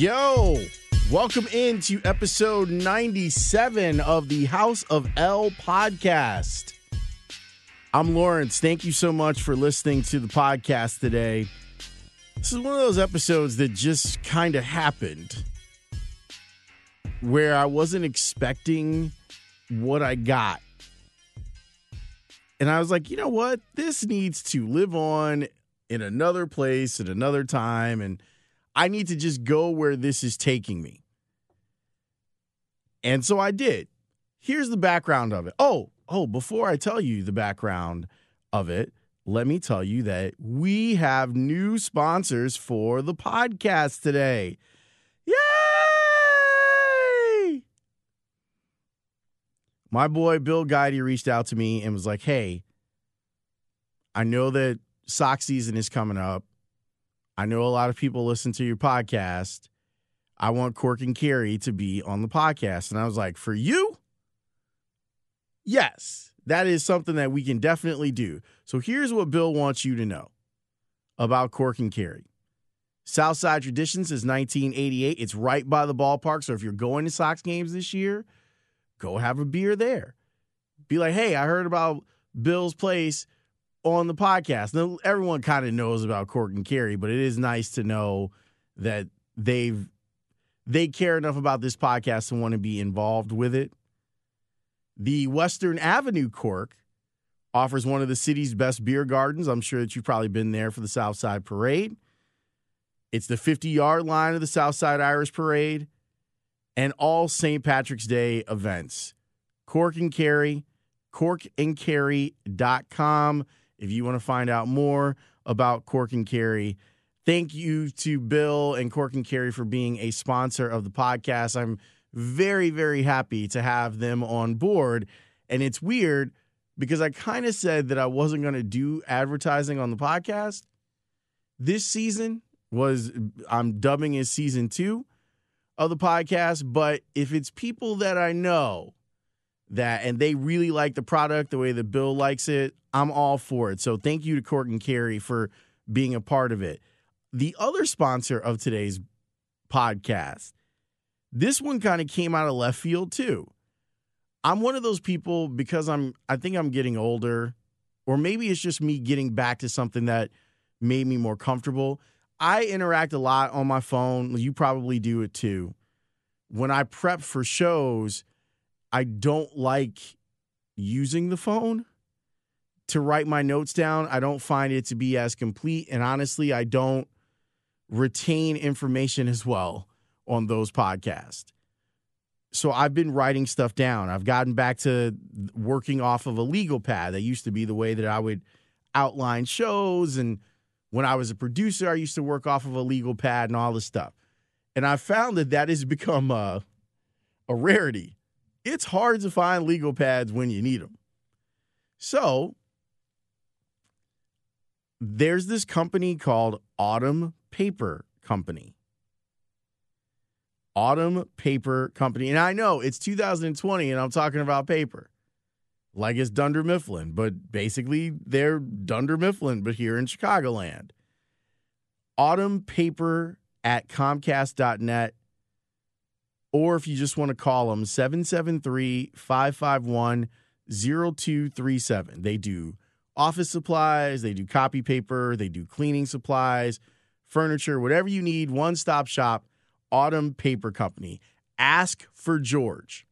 Yo, welcome into episode 97 of the House of L podcast. I'm Lawrence. Thank you so much for listening to the podcast today. This is one of those episodes that just kind of happened where I wasn't expecting what I got. And I was like, you know what? This needs to live on in another place at another time. And I need to just go where this is taking me. And so I did. Here's the background of it. Oh, oh, before I tell you the background of it, let me tell you that we have new sponsors for the podcast today. Yay! My boy Bill Guidey reached out to me and was like, hey, I know that sock season is coming up. I know a lot of people listen to your podcast. I want Cork and Kerry to be on the podcast. And I was like, for you? Yes, that is something that we can definitely do. So here's what Bill wants you to know about Cork and Kerry. Southside Traditions is 1988. It's right by the ballpark. So if you're going to Sox games this year, go have a beer there. Be like, hey, I heard about Bill's place on the podcast. Now, everyone kind of knows about Cork and Kerry, but it is nice to know that they've they care enough about this podcast to want to be involved with it. The Western Avenue Cork offers one of the city's best beer gardens. I'm sure that you've probably been there for the Southside Parade. It's the 50 yard line of the Southside Irish Parade and all St. Patrick's Day events. Cork and Kerry, corkandkerry.com if you want to find out more about Cork and Kerry. Thank you to Bill and Cork and Kerry for being a sponsor of the podcast. I'm very, very happy to have them on board. And it's weird because I kind of said that I wasn't going to do advertising on the podcast. This season was, I'm dubbing as season two of the podcast. But if it's people that I know that and they really like the product the way that Bill likes it, I'm all for it. So thank you to Cork and Kerry for being a part of it. The other sponsor of today's podcast, this one kind of came out of left field too. I'm one of those people because I'm I think I'm getting older, or maybe it's just me getting back to something that made me more comfortable. I interact a lot on my phone. You probably do it too. When I prep for shows, I don't like using the phone to write my notes down. I don't find it to be as complete. And honestly, I don't retain information as well on those podcasts. So I've been writing stuff down. I've gotten back to working off of a legal pad. That used to be the way that I would outline shows. And when I was a producer, I used to work off of a legal pad and all this stuff. And I found that that has become a, a rarity. It's hard to find legal pads when you need them. So there's this company called Autumn Paper Company. Autumn Paper Company. And I know it's 2020 and I'm talking about paper. Like it's Dunder Mifflin, but basically they're Dunder Mifflin, but here in Chicagoland. Autumn Paper at Comcast.net. Or if you just want to call them, 773 551 0237. They do office supplies, they do copy paper, they do cleaning supplies, furniture, whatever you need, one stop shop, Autumn Paper Company. Ask for George.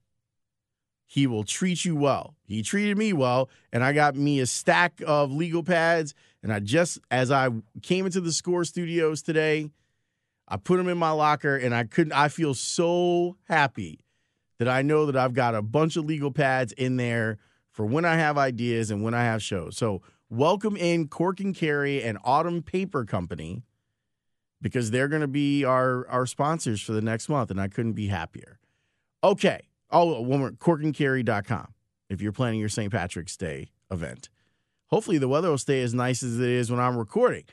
He will treat you well. He treated me well, and I got me a stack of legal pads. And I just, as I came into the score studios today, I put them in my locker, and I couldn't, I feel so happy that I know that I've got a bunch of legal pads in there for when I have ideas and when I have shows. So welcome in Cork and Kerry and Autumn Paper Company because they're going to be our our sponsors for the next month, and I couldn't be happier. Okay. Oh, one more corkandkerry.com if you're planning your St. Patrick's Day event. Hopefully the weather will stay as nice as it is when I'm recording.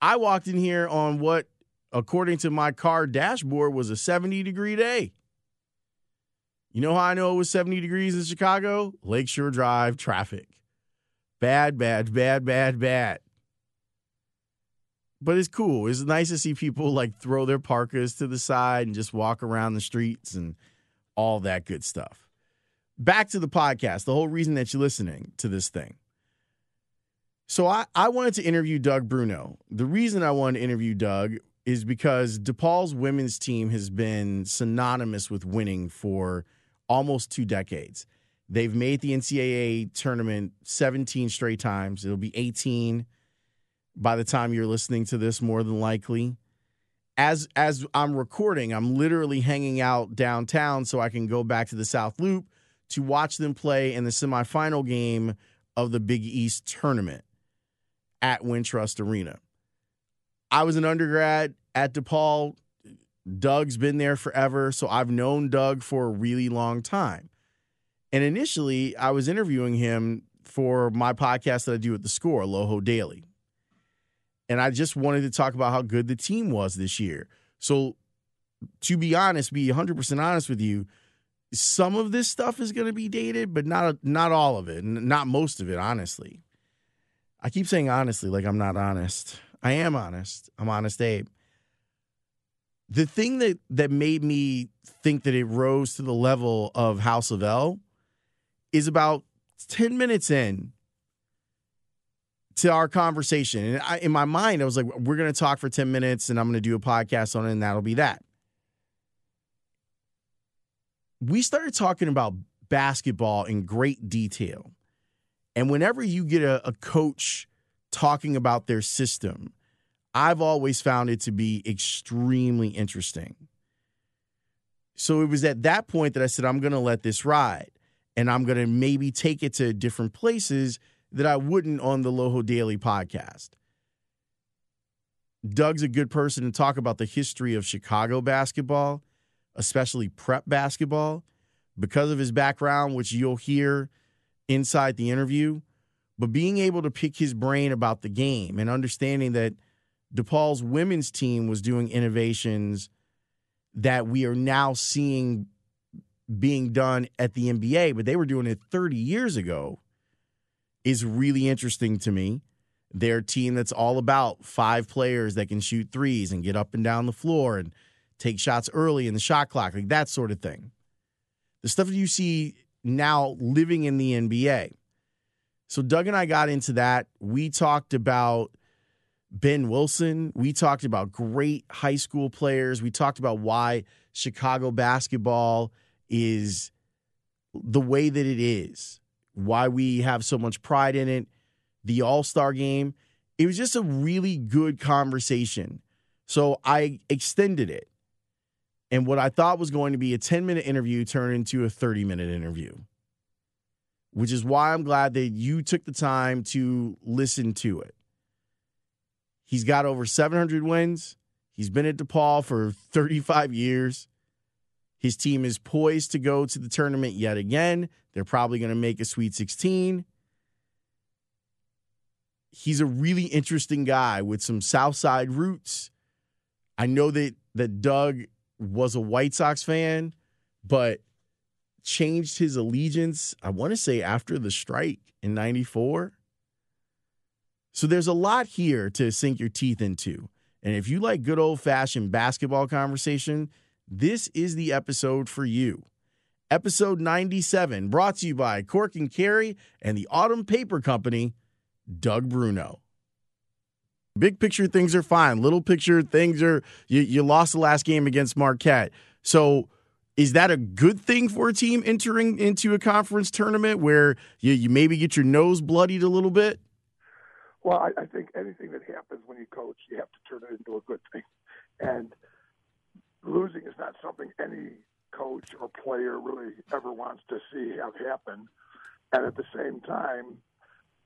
I walked in here on what, according to my car dashboard, was a 70 degree day. You know how I know it was 70 degrees in Chicago? Lakeshore Drive traffic. Bad, bad, bad, bad, bad. but it's cool. It's nice to see people like throw their parkas to the side and just walk around the streets and all that good stuff. Back to the podcast, the whole reason that you're listening to this thing. So I, I wanted to interview Doug Bruno. The reason I wanted to interview Doug is because DePaul's women's team has been synonymous with winning for almost two decades. They've made the NCAA tournament 17 straight times. It'll be 18 by the time you're listening to this, more than likely. As as I'm recording, I'm literally hanging out downtown so I can go back to the South Loop to watch them play in the semifinal game of the Big East tournament at Wintrust Arena. I was an undergrad at DePaul. Doug's been there forever, so I've known Doug for a really long time. And initially, I was interviewing him for my podcast that I do at the score, Loho Daily. And I just wanted to talk about how good the team was this year. So, to be honest, be 100% honest with you, some of this stuff is going to be dated, but not not all of it, not most of it, honestly. I keep saying honestly like I'm not honest. I am honest. I'm honest Abe. The thing that that made me think that it rose to the level of House of L is about 10 minutes in to our conversation. And I, in my mind, I was like, we're going to talk for 10 minutes and I'm going to do a podcast on it, and that'll be that. We started talking about basketball in great detail. And whenever you get a, a coach talking about their system, I've always found it to be extremely interesting. So it was at that point that I said, I'm going to let this ride and I'm going to maybe take it to different places that I wouldn't on the Loho Daily podcast. Doug's a good person to talk about the history of Chicago basketball, especially prep basketball, because of his background, which you'll hear inside the interview. But being able to pick his brain about the game and understanding that DePaul's women's team was doing innovations that we are now seeing being done at the NBA, but they were doing it 30 years ago, is really interesting to me. Their team that's all about five players that can shoot threes and get up and down the floor and take shots early in the shot clock, like that sort of thing. The stuff that you see now living in the NBA. So Doug and I got into that. We talked about Ben Wilson. We talked about great high school players. We talked about why Chicago basketball is the way that it is, why we have so much pride in it, the All Star game. It was just a really good conversation. So I extended it. And what I thought was going to be a 10 minute interview turned into a 30 minute interview, which is why I'm glad that you took the time to listen to it. He's got over 700 wins. He's been at DePaul for 35 years. His team is poised to go to the tournament yet again. They're probably going to make a Sweet 16. He's a really interesting guy with some Southside roots. I know that that Doug was a White Sox fan, but changed his allegiance, I want to say after the strike in 94. So there's a lot here to sink your teeth into. And if you like good old fashioned basketball conversation, this is the episode for you. Episode 97, brought to you by Cork and Kerry and the Autumn Paper Company, Doug Bruno. Big picture things are fine. Little picture things are you, you lost the last game against Marquette. So is that a good thing for a team entering into a conference tournament where you, you maybe get your nose bloodied a little bit? Well, I, I think anything that happens when you coach, you have to turn it into a good thing. And losing is not something any coach or player really ever wants to see have happen. And at the same time,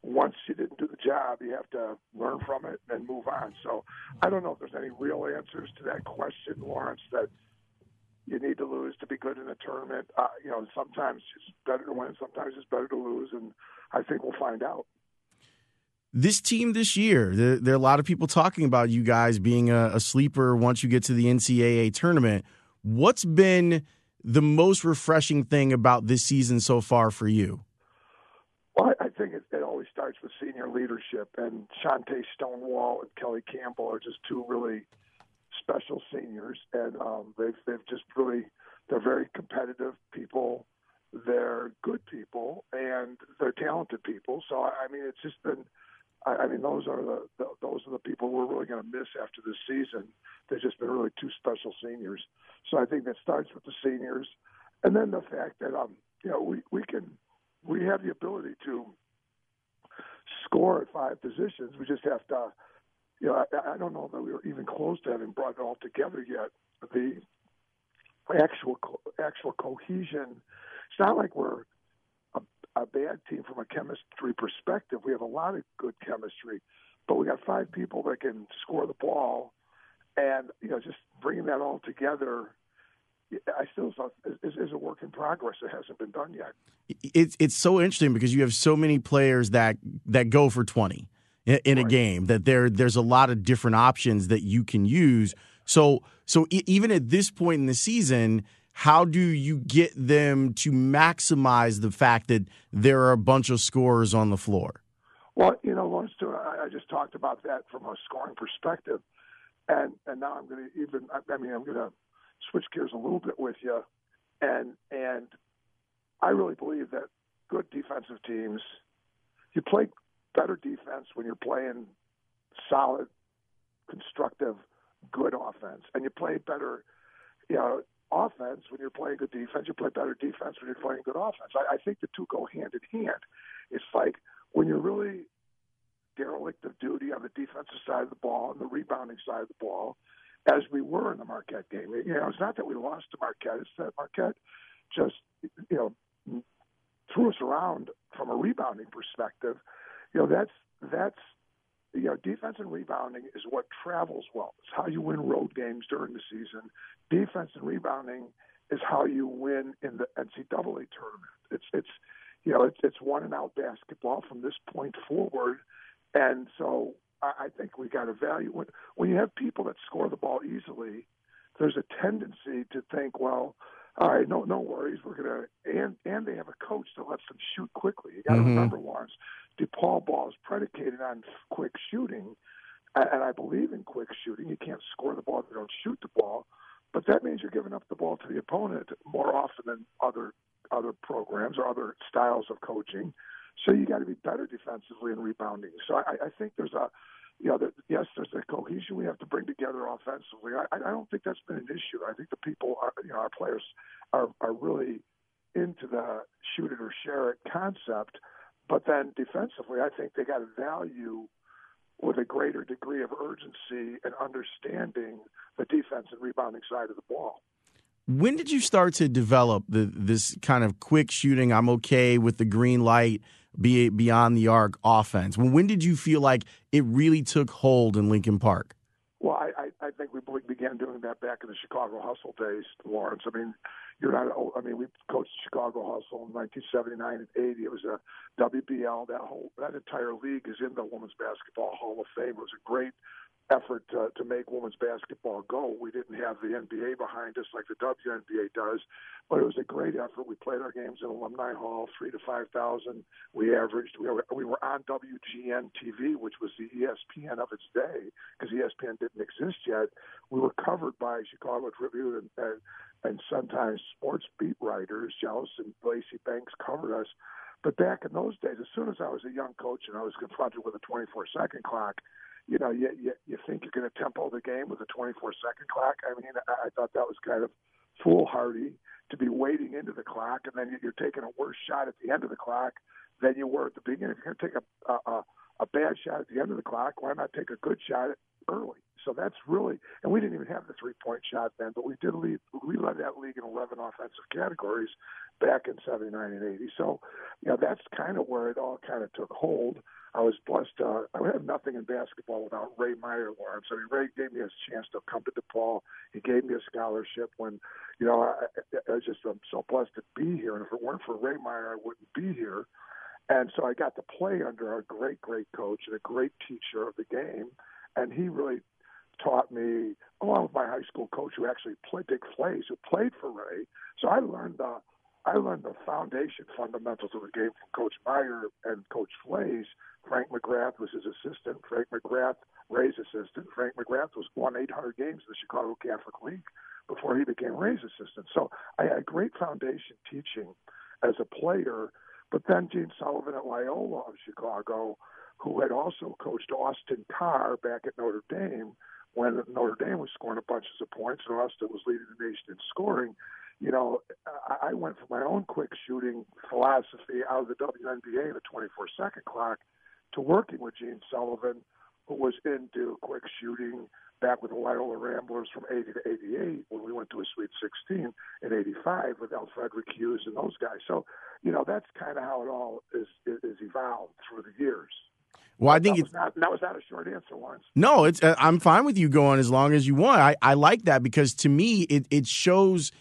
once you didn't do the job, you have to learn from it and move on. So I don't know if there's any real answers to that question, Lawrence, that you need to lose to be good in a tournament. Uh, you know, sometimes it's better to win, sometimes it's better to lose, and I think we'll find out. This team this year, there, there are a lot of people talking about you guys being a, a sleeper once you get to the NCAA tournament. What's been the most refreshing thing about this season so far for you? Well, I think it, it always starts with senior leadership, and Chanté Stonewall and Kelly Campbell are just two really special seniors, and um, they've they've just really they're very competitive people. They're good people, and they're talented people. So I mean, it's just been. I, I mean, those are the, the those are the people we're really going to miss after this season. They've just been really two special seniors. So I think that starts with the seniors, and then the fact that um, you know, we we can we have the ability to score at five positions. We just have to, you know, I, I don't know that we were even close to having brought it all together yet. The actual actual cohesion. It's not like we're a, bad team from a chemistry perspective. We have a lot of good chemistry, but we got five people that can score the ball, and you know, just bringing that all together I still thought is, is a work in progress. It hasn't been done yet. It's it's so interesting because you have so many players that that go for twenty in, in right. a game that there there's a lot of different options that you can use. So so even at this point in the season, how do you get them to maximize the fact that there are a bunch of scorers on the floor? Well, you know, Lawrence, I just talked about that from a scoring perspective, and and now I'm going to even. I mean, I'm going to switch gears a little bit with you, and and I really believe that good defensive teams, you play better defense when you're playing solid, constructive, good offense, and you play better, you know, offense when you're playing good defense. You play better defense when you're playing good offense. I, I think the two go hand in hand. It's like when you're really derelict of duty on the defensive side of the ball and the rebounding side of the ball, as we were in the Marquette game. You know, it's not that we lost to Marquette; it's that Marquette just you know threw us around from a rebounding perspective. You know, that's that's you know, defense and rebounding is what travels well. It's how you win road games during the season. Defense and rebounding is how you win in the NCAA tournament. It's it's you know it's it's one and out basketball from this point forward, and so I I think we got to value when when you have people that score the ball easily. There's a tendency to think, well, all right, no, no worries. We're gonna and and they have a coach that lets them shoot quickly. You got to mm-hmm. remember, Lawrence, DePaul ball is predicated on quick shooting, and I believe in quick shooting. You can't score the ball if you don't shoot the ball, but that means you're giving up the ball to the opponent more often than other other programs or other styles of coaching. So you got to be better defensively and rebounding. So I, I think there's a, you know, that yes, there's a cohesion we have to bring together offensively. I, I don't think that's been an issue. I think the people, are, you know, our players are are really into the shoot it or share it concept. But then defensively, I think they got a value with a greater degree of urgency and understanding the defense and rebounding side of the ball. When did you start to develop the, this kind of quick shooting? I'm okay with the green light be beyond the arc offense? When when did you feel like it really took hold in Lincoln Park? Well, I, I think we began doing that back in the Chicago Hustle days, Lawrence. I mean, you're not. Oh, I mean, we coached Chicago Hustle in 1979 and 80. It was a WBL. That whole that entire league is in the Women's Basketball Hall of Fame. It was a great effort to, to make women's basketball go. We didn't have the NBA behind us like the WNBA does, but it was a great effort. We played our games in Alumni Hall, three to five thousand. We averaged. We were, we were on WGN TV, which was the ESPN of its day, because ESPN didn't exist yet. We were covered by Chicago Tribune and, and, and sometimes sports beat writers. Jealous and Lacy Banks covered us. But back in those days, as soon as I was a young coach and I was confronted with a 24 second clock, you know, you, you, you think you're going to tempo the game with a 24 second clock. I mean, I, I thought that was kind of foolhardy to be waiting into the clock, and then you're taking a worse shot at the end of the clock than you were at the beginning. If you're going to take a, a a bad shot at the end of the clock, why not take a good shot early? So that's really, and we didn't even have the three point shot then, but we did lead, we led that league in 11 offensive categories back in 79 and 80. So, you know, that's kind of where it all kind of took hold. I was blessed. Uh, I would have nothing in basketball without Ray Meyer Lawrence. I mean, Ray gave me a chance to come to DePaul. He gave me a scholarship when, you know, I, I just I'm so blessed to be here. And if it weren't for Ray Meyer, I wouldn't be here. And so I got to play under a great, great coach and a great teacher of the game. And he really taught me, along with my high school coach who actually played, Dick Flays, who played for Ray. So I learned the I learned the foundation fundamentals of the game from Coach Meyer and Coach Flays Frank McGrath was his assistant. Frank McGrath, Ray's assistant. Frank McGrath was won 800 games in the Chicago Catholic League before he became Ray's assistant. So I had a great foundation teaching as a player. But then Gene Sullivan at Loyola of Chicago, who had also coached Austin Carr back at Notre Dame when Notre Dame was scoring a bunch of points and Austin was leading the nation in scoring. You know, I went from my own quick shooting philosophy out of the WNBA, the 24 second clock, to working with Gene Sullivan, who was into quick shooting back with the Loyola Ramblers from 80 to 88 when we went to a Sweet 16 in 85 with Alfredrick Hughes and those guys. So, you know, that's kind of how it all is, is evolved through the years. Well, I think that was, not, that was not a short answer, Lawrence. No, it's uh, I'm fine with you going as long as you want. I, I like that because to me it it shows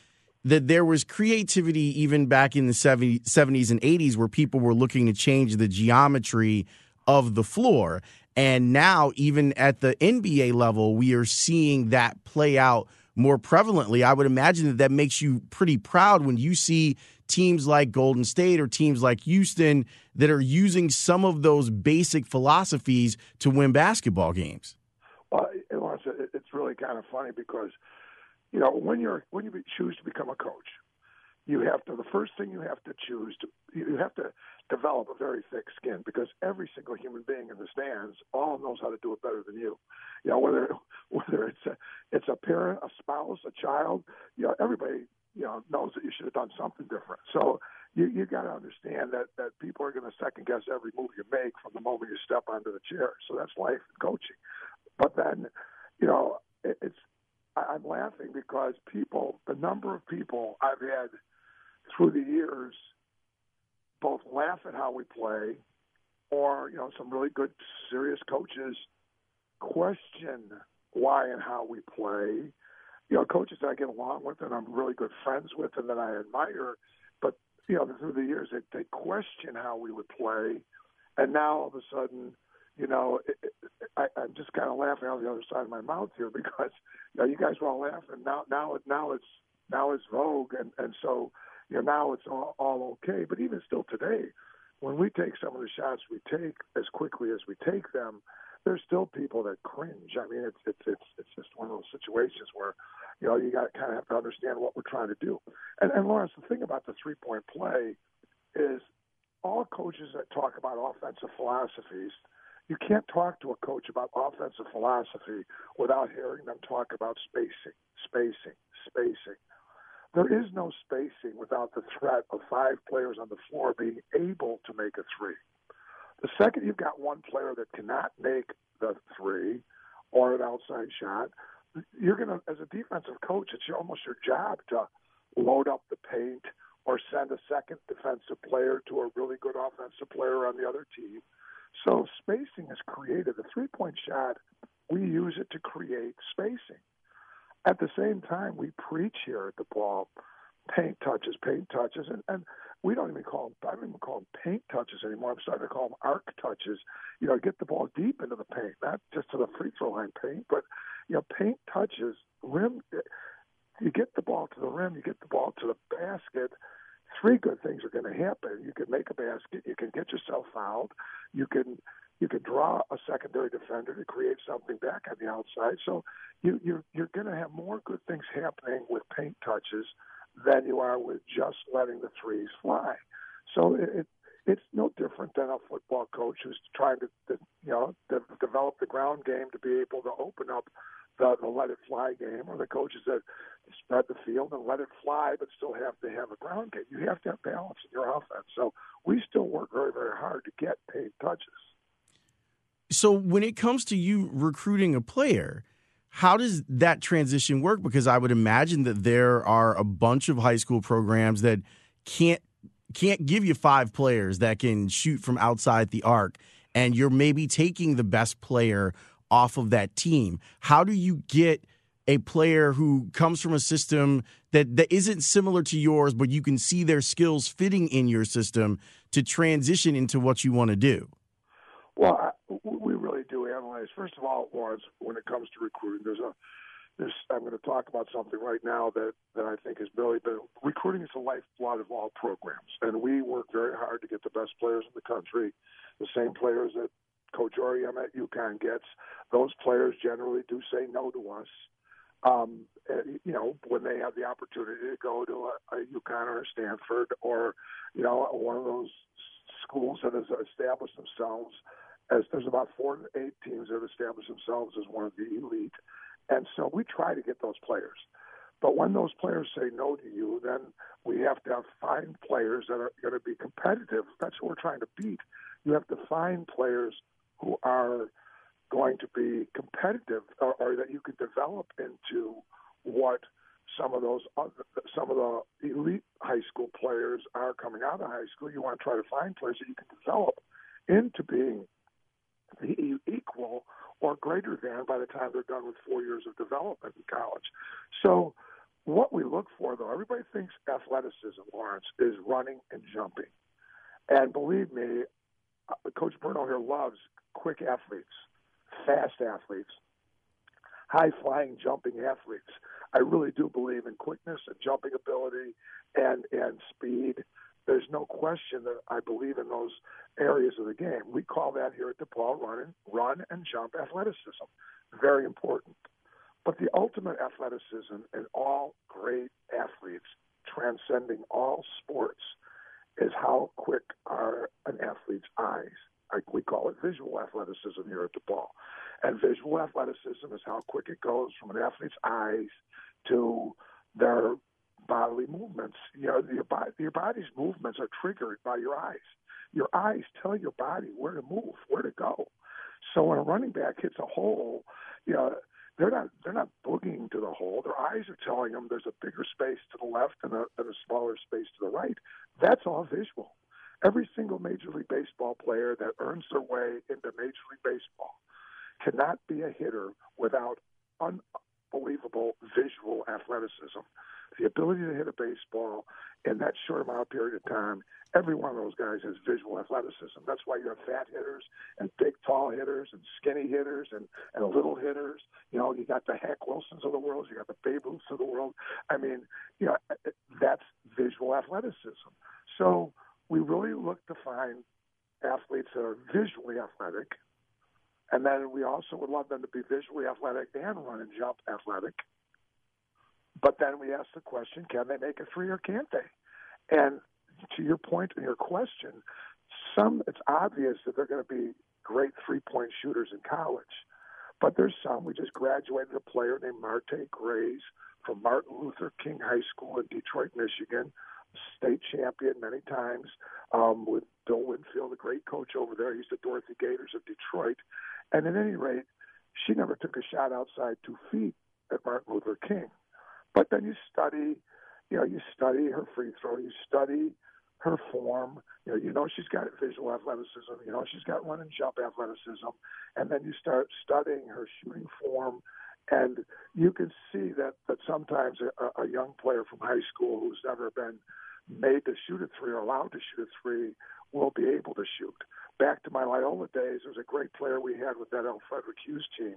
that there was creativity even back in the 70, 70s and 80s where people were looking to change the geometry of the floor. And now, even at the NBA level, we are seeing that play out more prevalently. I would imagine that that makes you pretty proud when you see teams like Golden State or teams like Houston that are using some of those basic philosophies to win basketball games. Well, it's really kind of funny because, you know, when you're when you choose to become a coach, you have to the first thing you have to choose to you have to develop a very thick skin because every single human being in the stands all knows how to do it better than you. You know whether whether it's a it's a parent, a spouse, a child. You know everybody you know knows that you should have done something different. So you you got to understand that that people are going to second guess every move you make from the moment you step onto the chair. So that's life and coaching. But then you know it, it's I'm laughing because people the number of people I've had through the years both laugh at how we play or, you know, some really good, serious coaches question why and how we play. You know, coaches that I get along with and I'm really good friends with and that I admire, but, you know, through the years, they, they question how we would play. And now all of a sudden, you know, it, it, I, I'm just kind of laughing on the other side of my mouth here because, you know, you guys were all laughing. Now, now, now it's, now it's vogue. And, and so, you know, now it's all, all okay. But even still today, when we take some of the shots we take as quickly as we take them, there's still people that cringe. I mean, it's it's it's it's just one of those situations where, you know, you got kind of have to understand what we're trying to do. And and Lawrence, the thing about the three point play is all coaches that talk about offensive philosophies, you can't talk to a coach about offensive philosophy without hearing them talk about spacing, spacing, spacing. There is no spacing without the threat of five players on the floor being able to make a three. The second you've got one player that cannot make the three or an outside shot, you're going to, as a defensive coach, it's almost your job to load up the paint or send a second defensive player to a really good offensive player on the other team. So spacing is created. The three point shot, we use it to create spacing. At the same time, we preach here at DePaul paint touches, paint touches, and, and we don't even call them, I don't even call them paint touches anymore. I'm starting to call them arc touches. You know, get the ball deep into the paint, not just to the free throw line paint, but, you know, paint touches, rim. You get the ball to the rim, you get the ball to the basket. Three good things are going to happen. You can make a basket, you can get yourself fouled, you can you can draw a secondary defender to create something back on the outside. So you, you're you're going to have more good things happening with paint touches than you are with just letting the threes fly. So it, it's no different than a football coach who's trying to, to you know to develop the ground game to be able to open up the, the let it fly game, or the coaches that spread the field and let it fly, but still have to have a ground game. You have to have balance in your offense. So we still work very very hard to get paint touches. So when it comes to you recruiting a player, how does that transition work? Because I would imagine that there are a bunch of high school programs that can't can't give you five players that can shoot from outside the arc, and you're maybe taking the best player off of that team. How do you get a player who comes from a system that, that isn't similar to yours, but you can see their skills fitting in your system to transition into what you want to do? Well, we really do analyze. First of all, Lawrence, when it comes to recruiting, there's a there's I'm going to talk about something right now that that I think has really been recruiting is the lifeblood of all programs, and we work very hard to get the best players in the country, the same players that Coach Auriemma at UConn gets, those players generally do say no to us. Um, you know, when they have the opportunity to go to a, a UConn or a Stanford or, you know, one of those schools that has established themselves as there's about four to eight teams that have established themselves as one of the elite. And so we try to get those players. But when those players say no to you, then we have to find players that are going to be competitive. That's what we're trying to beat. You have to find players who are going to be competitive or, or that you can develop into what some of those other, some of the elite high school players are coming out of high school. You want to try to find players that you can develop into being the equal or greater than by the time they're done with four years of development in college. So, what we look for, though, everybody thinks athleticism, Lawrence, is running and jumping. And believe me, uh, Coach Bruno here loves quick athletes, fast athletes, high flying, jumping athletes. I really do believe in quickness and jumping ability and, and speed there's no question that I believe in those areas of the game. We call that here at DePaul run, and, run and jump athleticism. Very important. But the ultimate athleticism in all great athletes, transcending all sports, is how quick are an athlete's eyes. Like we call it visual athleticism here at DePaul. And visual athleticism is how quick it goes from an athlete's eyes to their bodily movements. You know, your body, your body's movements are triggered by your eyes. Your eyes tell your body where to move, where to go. So when a running back hits a hole, you know, they're not they're not boogieing to the hole. Their eyes are telling them there's a bigger space to the left and a, and a smaller space to the right. That's all visual. Every single Major League Baseball player that earns their way into Major League Baseball cannot be a hitter without unbelievable visual athleticism the ability to hit a baseball in that short amount of period of time. Every one of those guys has visual athleticism. That's why you have fat hitters and big, tall hitters and skinny hitters and, and little hitters. You know, you got the Hack Wilsons of the world, you got the Babe Ruths of the world. I mean, you know, that's visual athleticism. So we really look to find athletes that are visually athletic. And then we also would love them to be visually athletic and run and jump athletic. But then we ask the question, can they make a three or can't they? And to your point and your question, some it's obvious that they're going to be great three point shooters in college. But there's some. We just graduated a player named Marte Grays from Martin Luther King High School in Detroit, Michigan, state champion many times um, with Bill Winfield, a great coach over there. He's the Dorothy Gaters of Detroit. And at any rate, she never took a shot outside two feet at Martin Luther King. But then you study, you know, you study her free throw, you study her form. You know, you know she's got visual athleticism. You know she's got run and jump athleticism, and then you start studying her shooting form, and you can see that that sometimes a, a young player from high school who's never been made to shoot a three or allowed to shoot a three will be able to shoot. Back to my Loyola days, there was a great player we had with that. Frederick Hughes team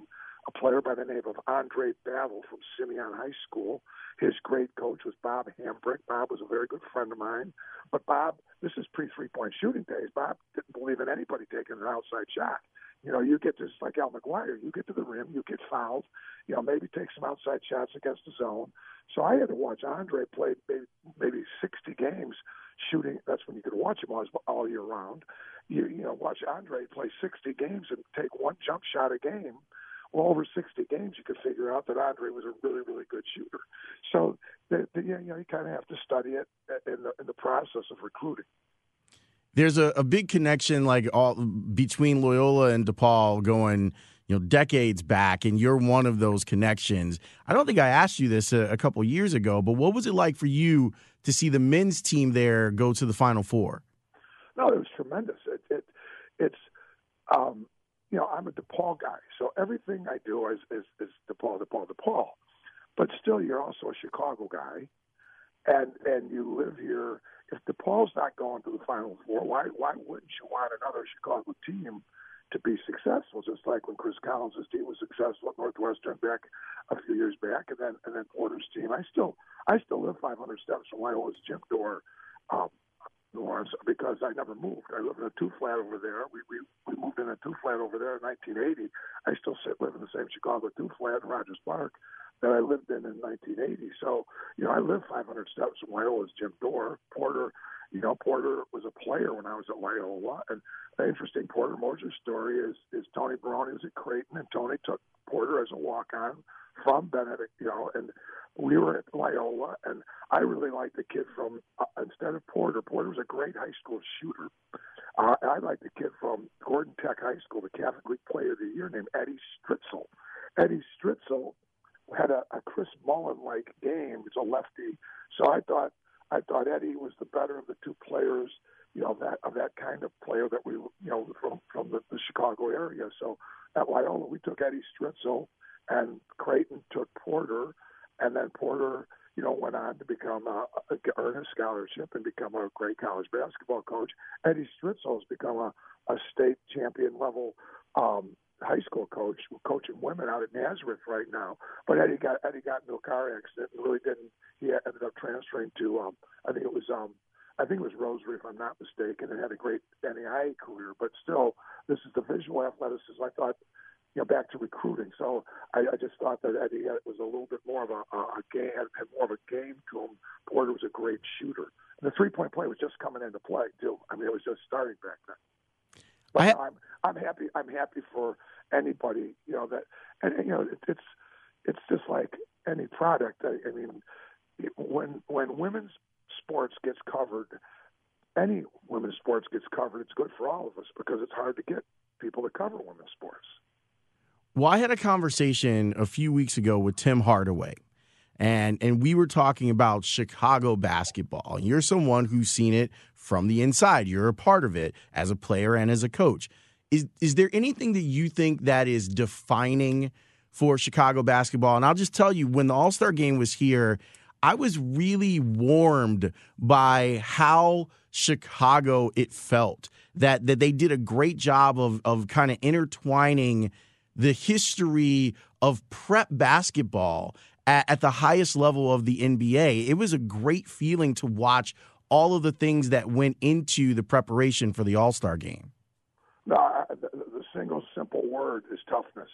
a player by the name of Andre Battle from Simeon High School. His great coach was Bob Hambric. Bob was a very good friend of mine. But Bob, this is pre three point shooting days. Bob didn't believe in anybody taking an outside shot. You know, you get this like Al McGuire, you get to the rim, you get fouled, you know, maybe take some outside shots against the zone. So I had to watch Andre play maybe, maybe 60 games shooting. That's when you could watch him all, all year round. You, you know, watch Andre play 60 games and take one jump shot a game well, over 60 games, you could figure out that Andre was a really, really good shooter. So, the, the, you know, you kind of have to study it uh, in the, in the process of recruiting. There's a, a big connection, like all between Loyola and DePaul, going you know decades back, and you're one of those connections. I don't think I asked you this a, a couple years ago, but what was it like for you to see the men's team there go to the Final Four? No, it was tremendous. It, it it's um, you know, I'm a DePaul guy, so everything I do is is, is DePaul, DePaul, DePaul. But still, you're also a Chicago guy, and and you live here. If DePaul's not going to the Final Four, why why wouldn't you want another Chicago team to be successful? Just like when Chris Collins' team was successful at Northwestern back a few years back, and then and then Porter's team. I still I still live 500 steps from Loyola's gym door. Um, Orleans because I never moved. I lived in a two flat over there. We, we we moved in a two flat over there in 1980. I still sit live in the same Chicago two flat in Rogers Park that I lived in in 1980. So you know I lived 500 steps from Loyola's gym door. Porter, you know Porter was a player when I was at Loyola. And the interesting Porter Moser story is is Tony Barone was at Creighton and Tony took Porter as a walk on from Benedict, you know, and we were at Loyola, and I really liked the kid from uh, instead of Porter. Porter was a great high school shooter. Uh, I liked the kid from Gordon Tech High School, the Catholic League Player of the Year, named Eddie Stritzel. Eddie Stritzel had a, a Chris Mullin-like game. He's a lefty, so I thought I thought Eddie was the better of the two players. You know that of that kind of player that we you know from from the, the Chicago area. So at Loyola, we took Eddie Stritzel, and Creighton took Porter and then Porter, you know, went on to become a, a earn a scholarship and become a great college basketball coach. Eddie Stritzel has become a, a state champion level um, high school coach, coaching women out at Nazareth right now. But Eddie got Eddie got into a car accident and really didn't. He ended up transferring to um, I think it was um, I think it was Rosary, if I'm not mistaken, and had a great NAIA career. But still, this is the visual athleticism. I thought you know, back to recruiting. So I, I just thought that Eddie was a little bit more of a, a game, had more of a game to him. Porter was a great shooter. And the three point play was just coming into play too. I mean, it was just starting back then. But ha- I'm I'm happy. I'm happy for anybody. You know that, and you know it, it's it's just like any product. I, I mean, when when women's sports gets covered, any women's sports gets covered, it's good for all of us because it's hard to get people to cover women's sports. Well, I had a conversation a few weeks ago with Tim Hardaway, and and we were talking about Chicago basketball. You're someone who's seen it from the inside. You're a part of it as a player and as a coach. Is is there anything that you think that is defining for Chicago basketball? And I'll just tell you, when the All Star game was here, I was really warmed by how Chicago it felt. That that they did a great job of of kind of intertwining the history of prep basketball at, at, the highest level of the NBA. It was a great feeling to watch all of the things that went into the preparation for the All Star game. No, the, the, single simple word is toughness.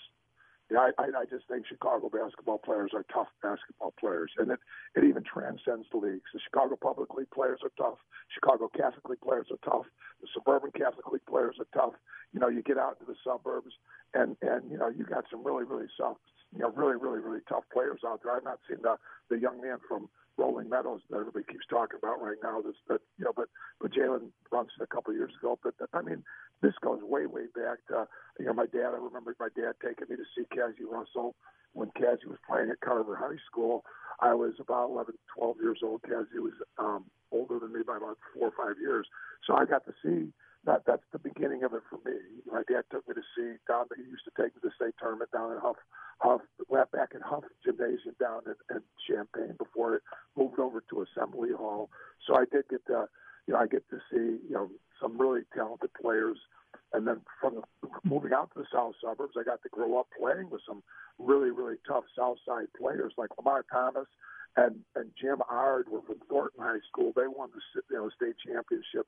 Yeah, I, I, just think Chicago basketball players are tough basketball players, and it, it even transcends the leagues. The Chicago Public League players are tough. Chicago Catholic League players are tough. The suburban Catholic League players are tough. You know, you get out into the suburbs, and and you know, you got some really really soft, you know, really really really tough players out there. I've not seen the the young man from Rolling Meadows that everybody keeps talking about right now. This, that you know, but but Jalen Brunson a couple of years ago. But I mean, this goes way way back to you know my dad. I remember my dad taking me to see Cazzie Russell when Cazzie was playing at Carver High School. I was about 11, 12 years old. Cazzie was um, older than me by about four or five years, so I got to see that that's the beginning of it for me. My dad took me to see down. He used to take me to state tournament down in Huff, Huff, back in Huff Gymnasium down in, in Champaign before it moved over to Assembly Hall. So I did get to, you know, I get to see, you know, some really talented players. And then from moving out to the south suburbs, I got to grow up playing with some really, really tough South Side players like Lamar Thomas and and Jim Ard were from Thornton High School. They won the you know state championship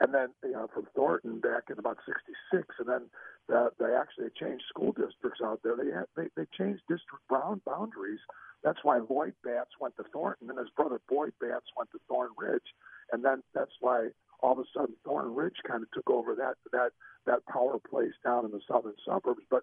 and then you know from Thornton back in about '66, and then the, they actually changed school districts out there. They had, they they changed district bound boundaries. That's why Lloyd Batts went to Thornton, and his brother Boyd Batts went to Thorn Ridge, and then that's why all of a sudden Thorn Ridge kind of took over that that that power place down in the southern suburbs. But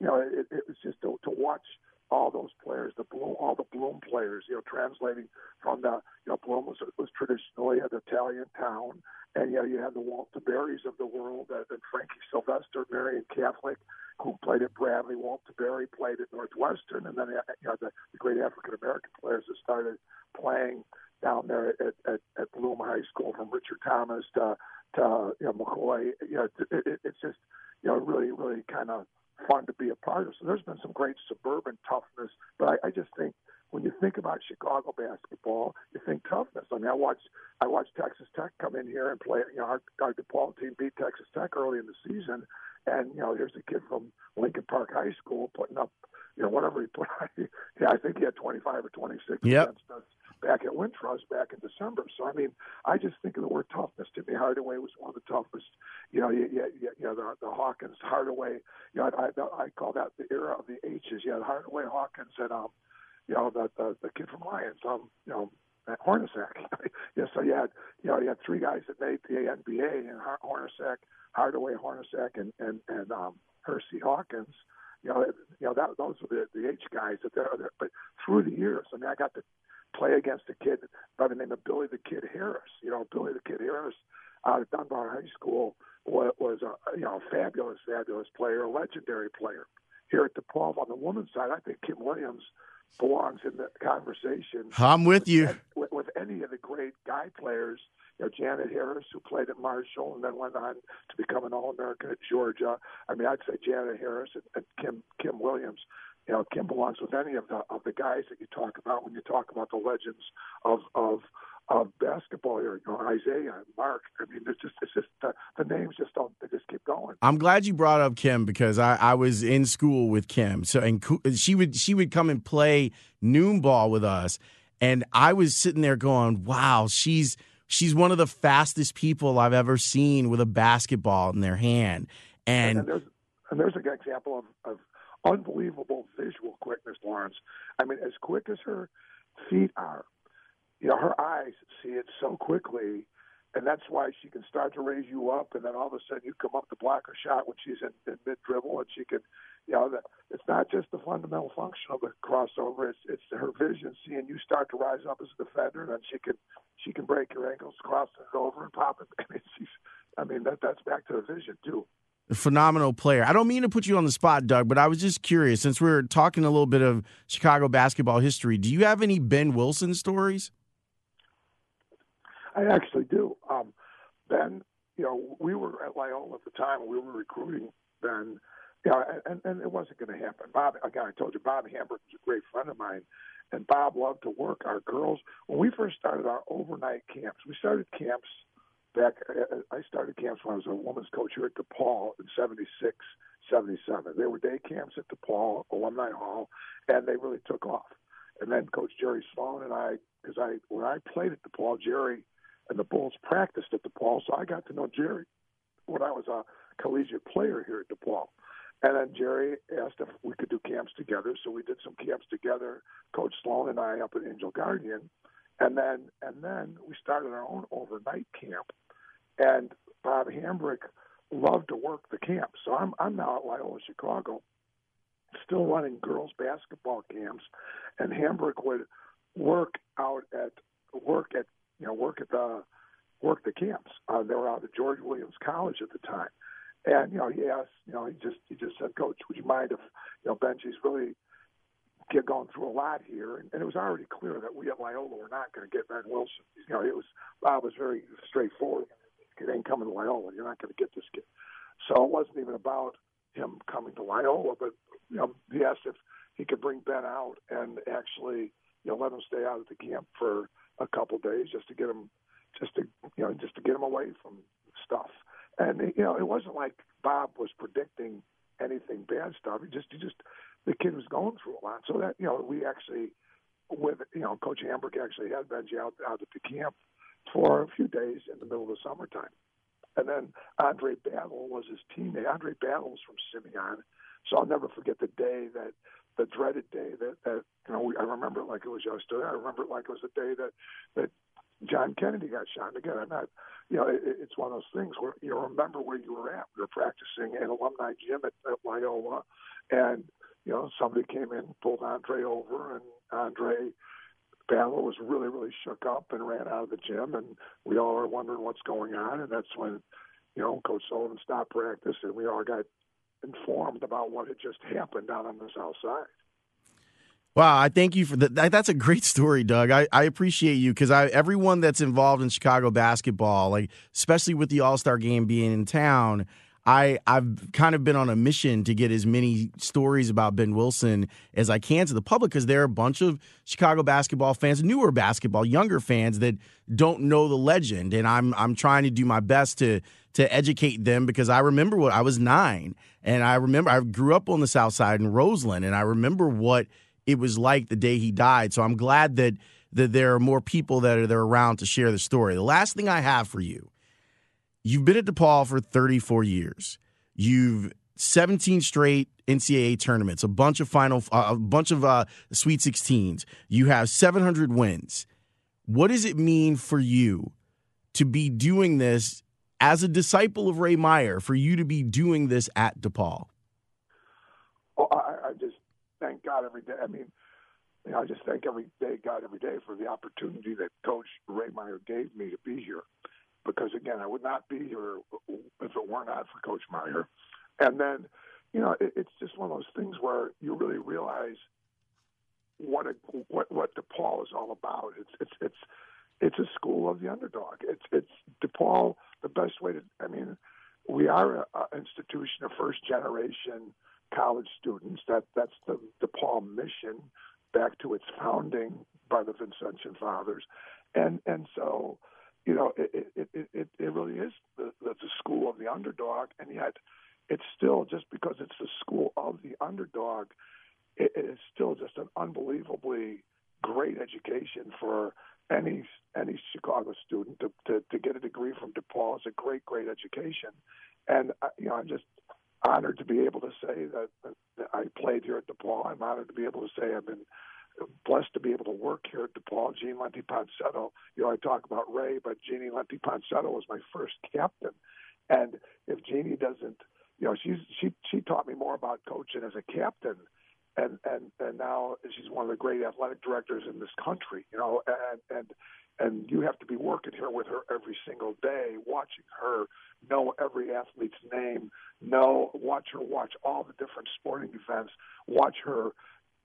you know, it, it was just to, to watch all those players, the Bloom, all the Bloom players, you know, translating from the, you know, Bloom was was traditionally an Italian town, and you know, you had the Walter Berries of the world, uh, and Frankie Sylvester, Marian Catholic, who played at Bradley. Walter Berry played at Northwestern, and then you know, the, the great African American players that started playing down there at, at, at Bloom High School, from Richard Thomas to to you know, McCoy. You know, it, it, it's just you know really really kind of fun to be a part of. So there's been some great suburban toughness, but I, I just think when you think about Chicago basketball, you think toughness. I mean, I watched I watched Texas Tech come in here and play. You know, our, our DePaul team beat Texas Tech early in the season, and you know, here's a kid from Lincoln Park High School putting up, you know, whatever he put. yeah, I think he had 25 or 26 yep. against us. Back at Wintrust back in December. So I mean, I just think of the word toughness. Timmy Hardaway was one of the toughest. You know, you, you, you know the, the Hawkins Hardaway. You know, I, I, I call that the era of the H's. You had Hardaway, Hawkins, and um, you know the the, the kid from Lyons. Um, you know. Hornacek, yeah. So you had, you know, you had three guys that made the NBA, and Hornacek, Hardaway, Hornacek, and and and um, Hersey Hawkins you know, you know that those were the, the H guys that they're, they're. But through the years, I mean, I got to play against a kid by the name of Billy the Kid Harris. You know, Billy the Kid Harris out of Dunbar High School was, was a you know fabulous, fabulous player, a legendary player. Here at DePaul on the women's side, I think Kim Williams belongs in the conversation. I'm with, with you. With, with any of the great guy players you know, Janet Harris, who played at Marshall and then went on to become an All-American at Georgia. I mean, I'd say Janet Harris and, and Kim Kim Williams. You know, Kim belongs with any of the of the guys that you talk about when you talk about the legends of of of basketball here. You know, Isaiah, Mark. I mean, it's just it's just the, the names just don't they just keep going. I'm glad you brought up Kim because I, I was in school with Kim. So and she would she would come and play noon ball with us, and I was sitting there going, "Wow, she's." she's one of the fastest people I've ever seen with a basketball in their hand. And, and, there's, and there's an example of, of unbelievable visual quickness, Lawrence. I mean, as quick as her feet are, you know, her eyes see it so quickly and that's why she can start to raise you up, and then all of a sudden you come up to block her shot when she's in, in mid dribble, and she can, you know, the, it's not just the fundamental function of the crossover; it's it's her vision, seeing you start to rise up as a defender, and then she can she can break your ankles, cross it over, and pop it. I mean, she's, I mean that that's back to the vision too. Phenomenal player. I don't mean to put you on the spot, Doug, but I was just curious since we we're talking a little bit of Chicago basketball history. Do you have any Ben Wilson stories? I actually do. Um, ben, you know, we were at Loyola at the time. We were recruiting Ben. And, and it wasn't going to happen. Bob, again, I told you, Bob Hambric was a great friend of mine, and Bob loved to work our girls. When we first started our overnight camps, we started camps back. Uh, I started camps when I was a women's coach here at DePaul in '76, '77. They were day camps at DePaul Alumni Hall, and they really took off. And then Coach Jerry Sloan and I, because I when I played at DePaul, Jerry and the Bulls practiced at DePaul, so I got to know Jerry when I was a collegiate player here at DePaul. And then Jerry asked if we could do camps together, so we did some camps together, Coach Sloan and I up at Angel Guardian, and then and then we started our own overnight camp. And Bob Hambric loved to work the camp, so I'm I'm now at Loyola Chicago, still running girls basketball camps, and Hambric would work out at work at you know, work at the work the camps. Uh, they were out at George Williams College at the time, and you know, he asked, you know, he just he just said, Coach, would you mind if you know Benji's really get going through a lot here, and, and it was already clear that we at Loyola were not going to get Ben Wilson. You know, it was Bob was very straightforward. It ain't coming to Loyola. You're not going to get this kid. So it wasn't even about him coming to Loyola, but you know, he asked if he could bring Ben out and actually you know let him stay out at the camp for a couple days just to get him, just to you know, just to get him away from stuff. And you know, it wasn't like Bob was predicting anything bad stuff. He just, he just, the kid was going through a lot. So that you know, we actually, with you know, Coach Hambric actually had Benji out out at the camp for a few days in the middle of the summertime. And then Andre Battle was his teammate. Andre Battle was from Simeon. So I'll never forget the day that the dreaded day that that you know we, I remember it like it was yesterday. I remember it like it was the day that that John Kennedy got shot. And again, I'm not, you know, it, it's one of those things where you remember where you were at. We were practicing at alumni gym at, at Loyola, and you know somebody came in, pulled Andre over, and Andre Battle was really, really shook up and ran out of the gym, and we all were wondering what's going on. And that's when, you know, Coach Sullivan stopped practice, and we all got informed about what had just happened down on the south side. Wow, I thank you for that. That's a great story, Doug. I, I appreciate you because I everyone that's involved in Chicago basketball, like especially with the All Star game being in town, I I've kind of been on a mission to get as many stories about Ben Wilson as I can to the public because there are a bunch of Chicago basketball fans, newer basketball, younger fans that don't know the legend, and I'm I'm trying to do my best to to educate them because I remember what I was nine and I remember I grew up on the South Side in Roseland and I remember what it was like the day he died. So I'm glad that that there are more people that are there around to share the story. The last thing I have for you, you've been at DePaul for 34 years. You've 17 straight NCAA tournaments, a bunch of final, uh, a bunch of uh, Sweet 16s. You have 700 wins. What does it mean for you to be doing this as a disciple of Ray Meyer? For you to be doing this at DePaul? Well, I, I just thank God every day. I mean, you know, I just thank every day God every day for the opportunity that Coach Ray Meyer gave me to be here. Because again, I would not be here if it were not for Coach Meyer. And then, you know, it, it's just one of those things where you really realize what a, what what DePaul is all about. It's it's it's it's a school of the underdog. It's it's DePaul. The best way to I mean, we are an institution of first generation college students. That that's the DePaul mission back to its founding by the Vincentian fathers, and and so you know it it it, it really is the, the school of the underdog, and yet it's still just because it's the school of the underdog, it, it is still just an unbelievably great education for any any Chicago student to, to, to get a degree from DePaul is a great great education, and uh, you know I'm just honored to be able to say that, that I played here at DePaul. I'm honored to be able to say I've been blessed to be able to work here at DePaul. Jean Lenti Ponsetto, you know I talk about Ray, but Jeannie Lenti Ponsetto was my first captain, and if Jeannie doesn't you know, she's she she taught me more about coaching as a captain, and and and now she's one of the great athletic directors in this country. You know, and and and you have to be working here with her every single day, watching her know every athlete's name, know watch her watch all the different sporting events, watch her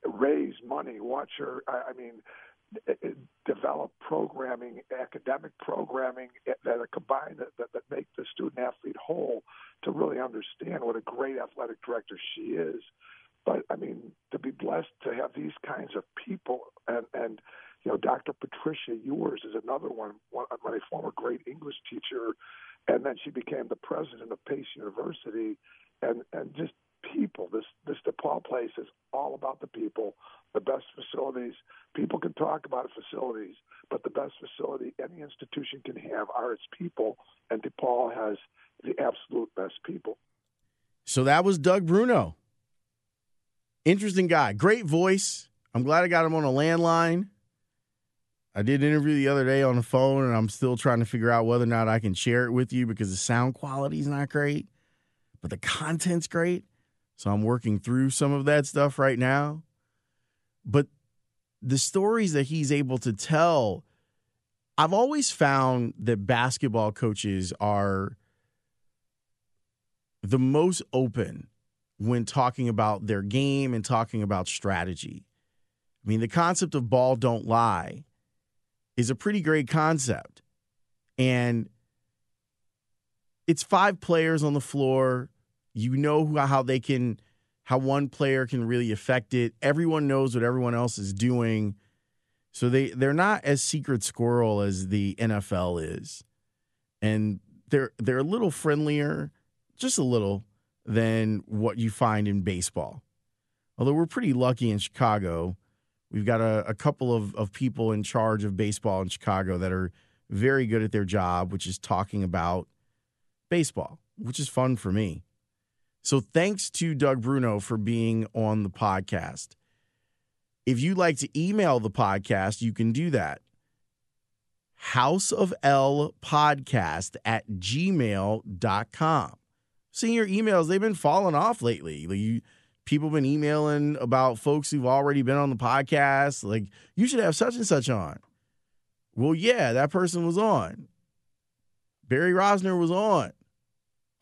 raise money, watch her. I, mean, eh, eh, develop programming, academic programming eh, that are combined that, that, that make the student athlete whole to really understand what a great athletic director she is. But I mean, to be blessed to have these kinds of people, and and you know, Dr. Patricia Ewers is another one, one my former great English teacher, and then she became the president of Pace University, and and just people. This this DePaul place is all about the people, the best facilities. People can talk about facilities, but the best facility any institution can have are its people, and DePaul has the absolute best people. So that was Doug Bruno. Interesting guy, great voice. I'm glad I got him on a landline. I did interview the other day on the phone, and I'm still trying to figure out whether or not I can share it with you because the sound quality is not great, but the content's great. So I'm working through some of that stuff right now. But the stories that he's able to tell, I've always found that basketball coaches are the most open when talking about their game and talking about strategy. I mean, the concept of ball don't lie is a pretty great concept. And it's five players on the floor. You know how they can, how one player can really affect it. Everyone knows what everyone else is doing. So they, they're not as secret squirrel as the NFL is. And they're they're a little friendlier just a little than what you find in baseball. Although we're pretty lucky in Chicago, we've got a, a couple of, of people in charge of baseball in Chicago that are very good at their job, which is talking about baseball, which is fun for me. So thanks to Doug Bruno for being on the podcast. If you'd like to email the podcast, you can do that. House of L podcast at gmail.com seeing your emails, they've been falling off lately. Like you, people have been emailing about folks who've already been on the podcast. Like, you should have such and such on. Well, yeah, that person was on. Barry Rozner was on.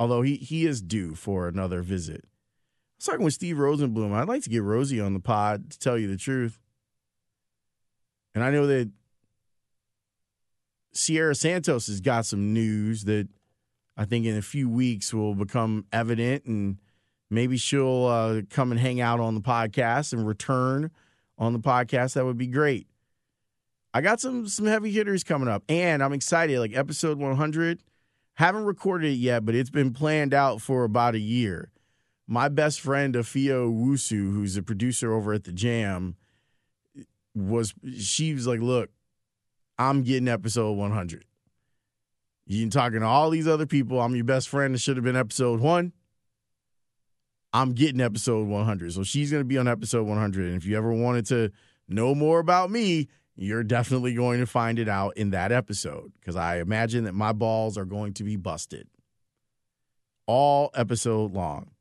Although he he is due for another visit. I was talking with Steve Rosenbloom. I'd like to get Rosie on the pod to tell you the truth. And I know that Siera Santos has got some news that – I think in a few weeks will become evident, and maybe she'll uh, come and hang out on the podcast and return on the podcast. That would be great. I got some some heavy hitters coming up, and I'm excited. Like episode 100, haven't recorded it yet, but it's been planned out for about a year. My best friend Afio Wusu, who's a producer over at the Jam, was she was like, "Look, I'm getting episode 100. You been talking to all these other people. I'm your best friend. It should have been episode one. I'm getting episode 100. So she's going to be on episode 100. And if you ever wanted to know more about me, you're definitely going to find it out in that episode because I imagine that my balls are going to be busted all episode long.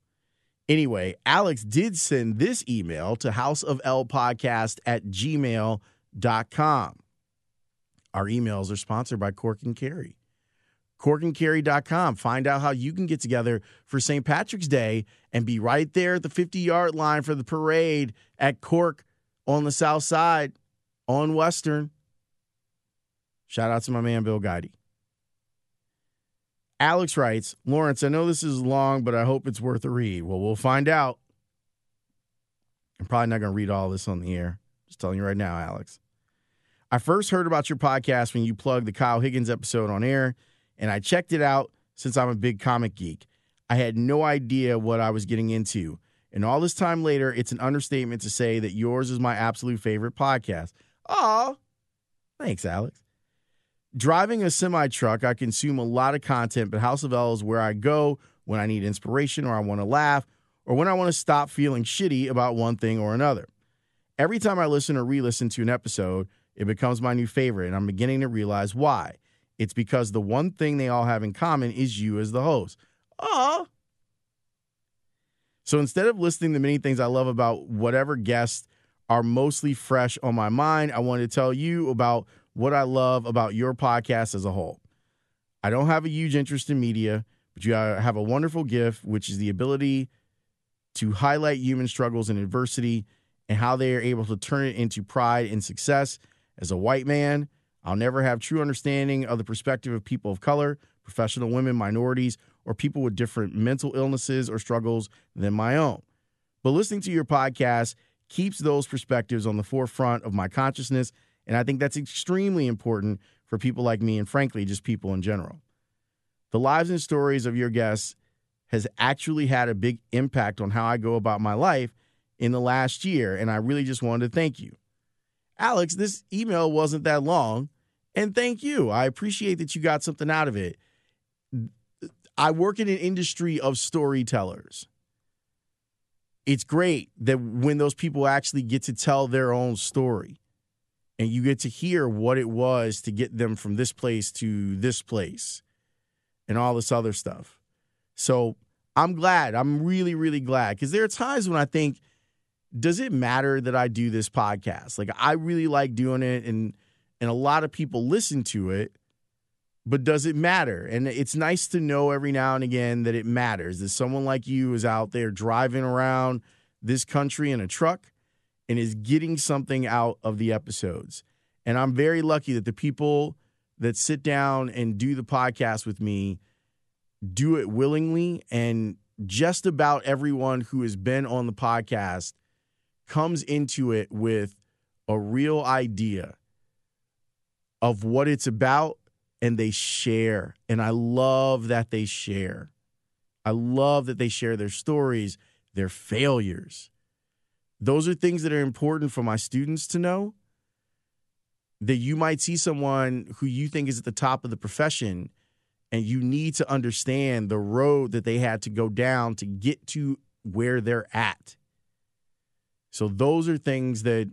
Anyway, Alex did send this email to houseoflpodcast at gmail.com. Our emails are sponsored by Cork and Kerry. CorkandKerry.com. Find out how you can get together for St. Patrick's Day and be right there at the 50 yard line for the parade at Cork on the south side on Western. Shout out to my man, Bill Guidey. Alex writes, Lawrence, I know this is long, but I hope it's worth a read. Well, we'll find out. I'm probably not going to read all this on the air. Just telling you right now, Alex. I first heard about your podcast when you plugged the Kyle Higgins episode on air, and I checked it out since I'm a big comic geek. I had no idea what I was getting into. And all this time later, it's an understatement to say that yours is my absolute favorite podcast. Aw, thanks, Alex. Driving a semi truck, I consume a lot of content, but House of L is where I go when I need inspiration or I want to laugh or when I want to stop feeling shitty about one thing or another. Every time I listen or re listen to an episode, it becomes my new favorite, and I'm beginning to realize why. It's because the one thing they all have in common is you as the host. Aw. So instead of listing the many things I love about whatever guests are mostly fresh on my mind, I want to tell you about what I love about your podcast as a whole. I don't have a huge interest in media, but you have a wonderful gift, which is the ability to highlight human struggles and adversity and how they are able to turn it into pride and success. As a white man, I'll never have true understanding of the perspective of people of color, professional women, minorities, or people with different mental illnesses or struggles than my own. But listening to your podcast keeps those perspectives on the forefront of my consciousness and I think that's extremely important for people like me and, frankly, just people in general. The lives and stories of your guests has actually had a big impact on how I go about my life in the last year. And I really just wanted to thank you. Alex, this email wasn't that long. And thank you. I appreciate that you got something out of it. I work in an industry of storytellers. It's great that when those people actually get to tell their own story and you get to hear what it was to get them from this place to this place and all this other stuff. So I'm glad. I'm really, really glad because there are times when I think, does it matter that I do this podcast? Like I really like doing it and and a lot of people listen to it, but does it matter? And it's nice to know every now and again that it matters. That someone like you is out there driving around this country in a truck and is getting something out of the episodes. And I'm very lucky that the people that sit down and do the podcast with me do it willingly. And just about everyone who has been on the podcast comes into it with a real idea of what it's about and they share. And I love that they share. I love that they share their stories, their failures, those are things that are important for my students to know. That you might see someone who you think is at the top of the profession, and you need to understand the road that they had to go down to get to where they're at. So those are things that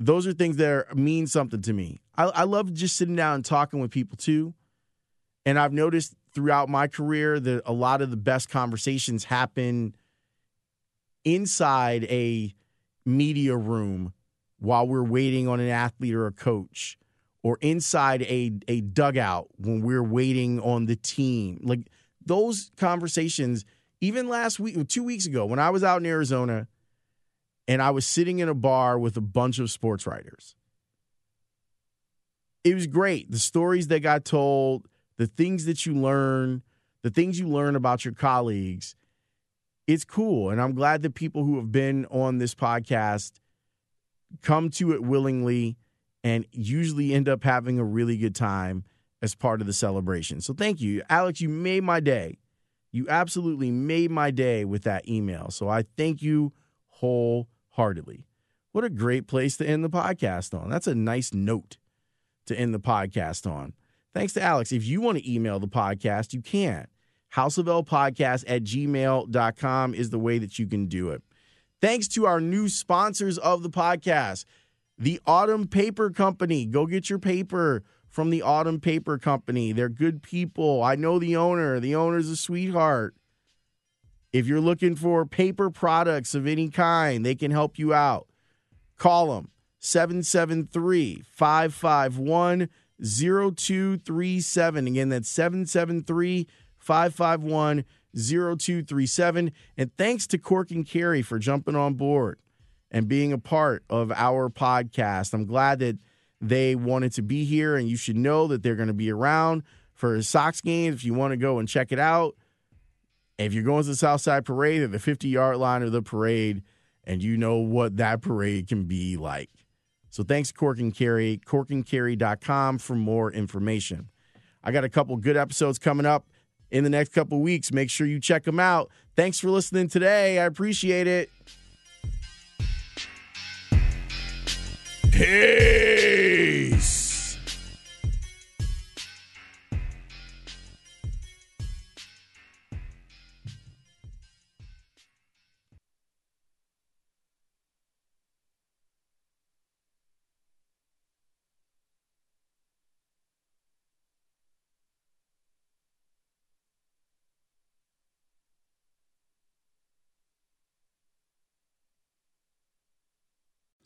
those are things that are, mean something to me. I, I love just sitting down and talking with people too. And I've noticed throughout my career that a lot of the best conversations happen inside a media room while we're waiting on an athlete or a coach or inside a, a dugout when we're waiting on the team. Like those conversations, even last week, two weeks ago, when I was out in Arizona and I was sitting in a bar with a bunch of sports writers. It was great. The stories that got told, the things that you learn, the things you learn about your colleagues it's cool. And I'm glad that people who have been on this podcast come to it willingly and usually end up having a really good time as part of the celebration. So thank you. Alex, you made my day. You absolutely made my day with that email. So I thank you wholeheartedly. What a great place to end the podcast on. That's a nice note to end the podcast on. Thanks to Alex. If you want to email the podcast, you can. Houseoflpodcast at gmail.com is the way that you can do it. Thanks to our new sponsors of the podcast, the Autumn Paper Company. Go get your paper from the Autumn Paper Company. They're good people. I know the owner. The owner's a sweetheart. If you're looking for paper products of any kind, they can help you out. Call them 773 551 0237. Again, that's 773 551 0237. And thanks to Cork and Kerry for jumping on board and being a part of our podcast. I'm glad that they wanted to be here, and you should know that they're going to be around for a Sox games if you want to go and check it out. If you're going to the Southside Parade at the 50 yard line of the parade, and you know what that parade can be like. So thanks, Cork and Kerry, corkandkerry.com for more information. I got a couple good episodes coming up in the next couple weeks. Make sure you check them out. Thanks for listening today. I appreciate it. Peace.